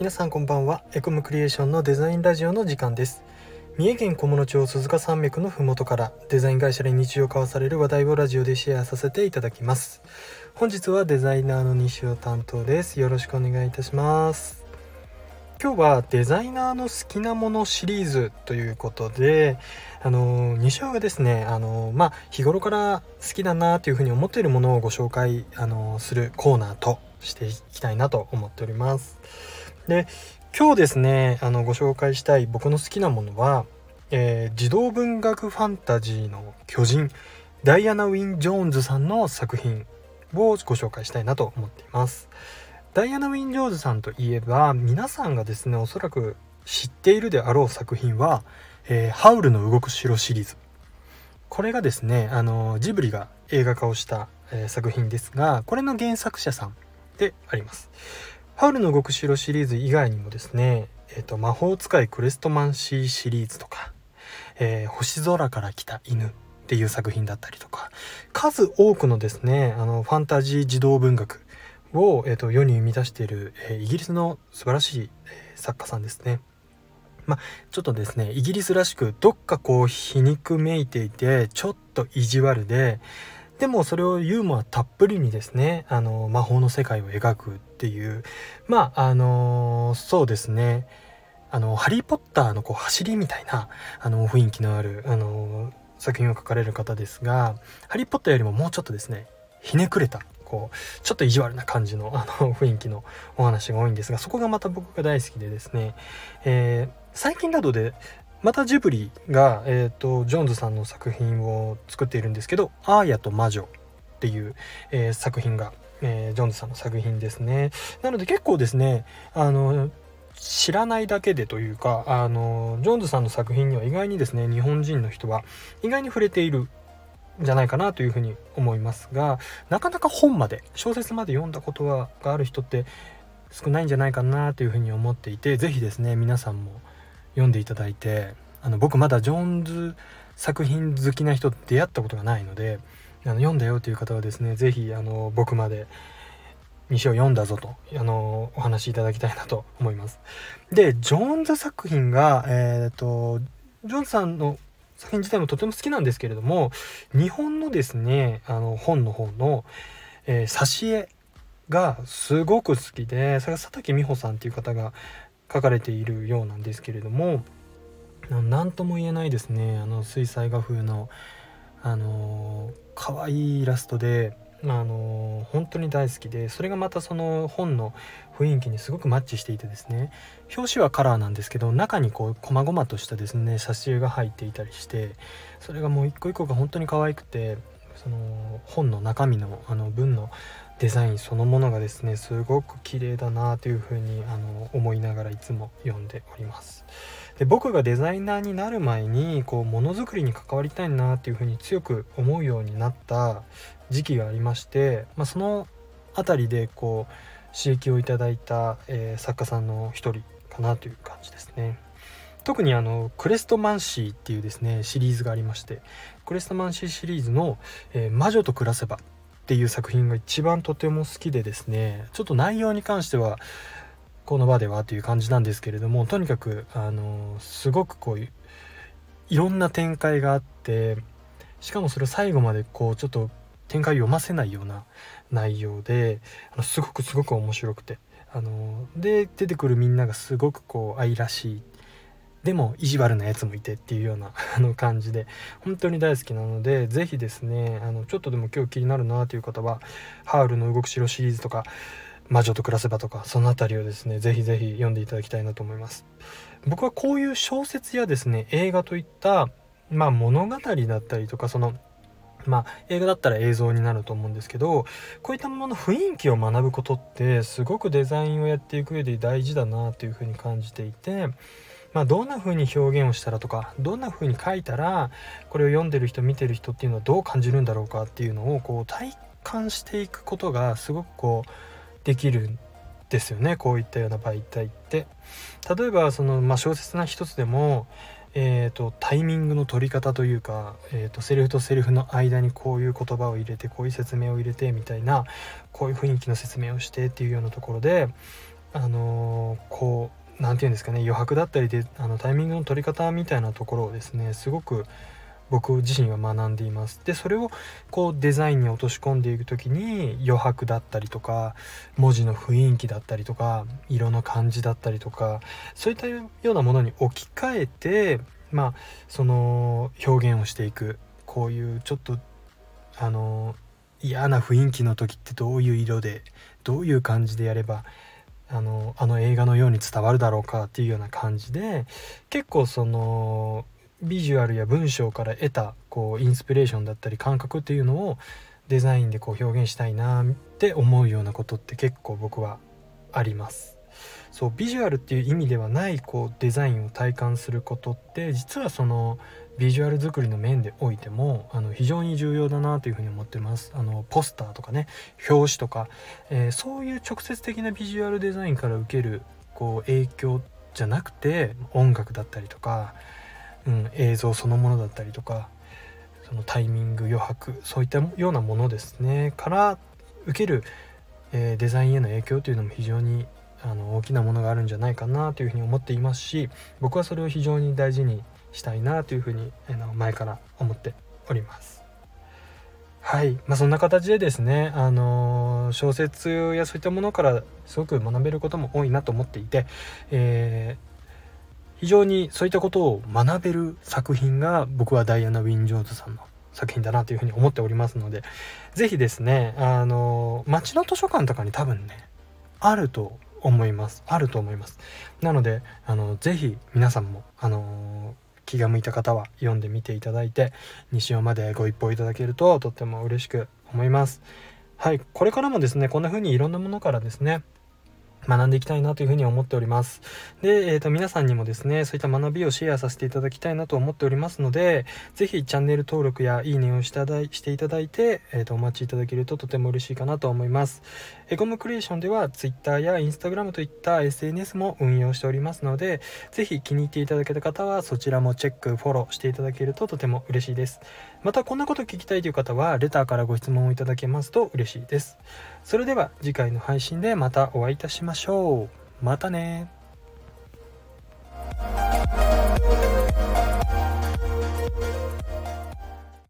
皆さんこんばんは。エコムクリエーションのデザインラジオの時間です。三重県菰野町鈴鹿山脈のふもとからデザイン会社で日常交わされる話題をラジオでシェアさせていただきます。本日はデザイナーの西尾担当です。よろしくお願いいたします。今日はデザイナーの好きなものシリーズということであの西尾がですねあのまあ日頃から好きだなというふうに思っているものをご紹介あのするコーナーとしていきたいなと思っております。で今日ですねあのご紹介したい僕の好きなものは、えー、児童文学ファンタジーの巨人ダイアナ・ウィン・ジョーンズさんの作品をご紹介したいなと思っています。ダイアナ・ウィン・ジョーンズさんといえば皆さんがですねおそらく知っているであろう作品は「えー、ハウルの動く城」シリーズ。これがですねあのジブリが映画化をした、えー、作品ですがこれの原作者さんであります。ハウルの動く城シリーズ以外にもですね、えーと、魔法使いクレストマンシーシリーズとか、えー、星空から来た犬っていう作品だったりとか数多くのですねあのファンタジー児童文学を、えーと、世に生み出している、え、イギリスの素晴らしい、え、作家さんですね。まあ、ちょっとですねイギリスらしくどっかこう皮肉めいていてちょっと意地悪ででもそれをユーモアたっぷりにですねあの魔法の世界を描くっていうまああのそうですね。あのハリー・ポッターのこう走りみたいなあの雰囲気のあるあの作品を書かれる方ですがハリー・ポッターよりももうちょっとですねひねくれたこうちょっと意地悪な感じのあの雰囲気のお話が多いんですがそこがまた僕が大好きでですね、えー、最近などでまたジブリが、えーと、ジョーンズさんの作品を作っているんですけど「アーヤと魔女」っていう、えー、作品が、えー、ジョーンズさんの作品ですね。なので結構ですねあの知らないだけでというかあのジョーンズさんの作品には意外にですね日本人の人は意外に触れているんじゃないかなというふうに思いますがなかなか本まで小説まで読んだことがある人って少ないんじゃないかなというふうに思っていて是非ですね皆さんも読んでいただいてあの僕まだジョーンズ作品好きな人出会ったことがないのであの読んだよという方はですね是非僕まで西を読んだぞとあのお話しいただきたいなと思います。でジョーンズ作品がえっ、ー、とジョーンズさんの作品自体もとても好きなんですけれども日本のですねあの本の方の、えー、挿絵がすごく好きでそれが佐竹美穂さんっていう方が書かれているようなんですけれども何とも言えないですね。あの水彩画風のあの可愛いイラストであの本当に大好きでそれがまたその本の雰囲気にすごくマッチしていてですね。表紙はカラーなんですけど中にこう細々としたですね挿絵が入っていたりしてそれがもう一個一個が本当に可愛くてその本の中身のあの文のデザインそのものがですねすごく綺麗だなというふうにあの思いながらいつも読んでおります。で僕がデザイナーになる前にこうものづくりに関わりたいなっていうふうに強く思うようになった時期がありまして、まあ、その辺りでこう刺激をいただいた、えー、作家さんの一人かなという感じですね。特にあのクレストマンシーっていうですねシリーズがありましてクレストマンシーシリーズの、えー、魔女と暮らせばっていう作品が一番とても好きでですねちょっと内容に関してはこの場ではという感じなんですけれどもとにかくあのすごくこういういろんな展開があってしかもそれを最後までこうちょっと展開を読ませないような内容であのすごくすごく面白くてあので出てくるみんながすごくこう愛らしいでも意地悪なやつもいてっていうような あの感じで本当に大好きなので是非ですねあのちょっとでも今日気になるなという方は「ハウルの動く城」シリーズとか「魔女と暮らせば」とかその辺りをですね是非是非読んでいただきたいなと思います。僕はこういう小説やですね映画といったまあ物語だったりとかそのまあ、映画だったら映像になると思うんですけどこういったものの雰囲気を学ぶことってすごくデザインをやっていく上で大事だなというふうに感じていてまあ、どんな風に表現をしたらとかどんな風に書いたらこれを読んでる人見てる人っていうのはどう感じるんだろうかっていうのをこう体感していくことがすごくこうできるんですよね。こういったような媒体って。例えばその、まあ、小説な一つでもえーと、タイミングの取り方というか、えーと、セリフとセリフの間にこういう言葉を入れてこういう説明を入れてみたいなこういう雰囲気の説明をしてっていうようなところであのこう何て言うんですかね余白だったりであのタイミングの取り方みたいなところをですねすごく僕自身は学んでいます。でそれをこうデザインに落とし込んでいく時に余白だったりとか文字の雰囲気だったりとか色の感じだったりとかそういったようなものに置き換えてまあその表現をしていく。こういうちょっとあの嫌な雰囲気の時ってどういう色でどういう感じでやればあのあの映画のように伝わるだろうかっていうような感じで結構そのビジュアルや文章から得たこうインスピレーションだったり感覚っていうのをデザインでこう表現したいなって思うようなことって結構僕はあります。そうビジュアルっていう意味ではないこうデザインを体感することって実はそのビジュアル作りの面でおいてもあの非常に重要だなというふうに思ってます。あのポスターとかね表紙とか、えー、そういう直接的なビジュアルデザインから受けるこう影響じゃなくて音楽だったりとか、うん、映像そのものだったりとかそのタイミング余白そういったようなものですねから受ける、えー、デザインへの影響というのも非常にあの大きなものがあるんじゃないかなというふうに思っていますし僕はそれを非常に大事にしたいなというふうに前から思っております。はい、まあ、そんな形でですね、あの、小説やそういったものからすごく学べることも多いなと思っていて、えー、非常にそういったことを学べる作品が僕はダイアナ・ウィン・ジョーズさんの作品だなというふうに思っておりますので是非ですね、あの、町の図書館とかに多分ねあると思います。あると思います。なのであの是非皆さんもあの気が向いた方は読んでみていただいて西尾までご一報いただけるととっても嬉しく思います。はいこれからもですねこんな風にいろんなものからですね学んでいきたいなというふうに思っております。で、えー、と皆さんにもですね、そういった学びをシェアさせていただきたいなと思っておりますので、是非チャンネル登録やいいねをしていただいて、えー、とお待ちいただけるととても嬉しいかなと思います。エゴムクリエーションでは Twitter や Instagram といった SNS も運用しておりますので、是非気に入っていただけた方はそちらもチェック、フォローしていただけるととても嬉しいです。またこんなこと聞きたいという方は、レターからご質問をいただけますと嬉しいです。それでは次回の配信でまたお会いいたしましょう。またね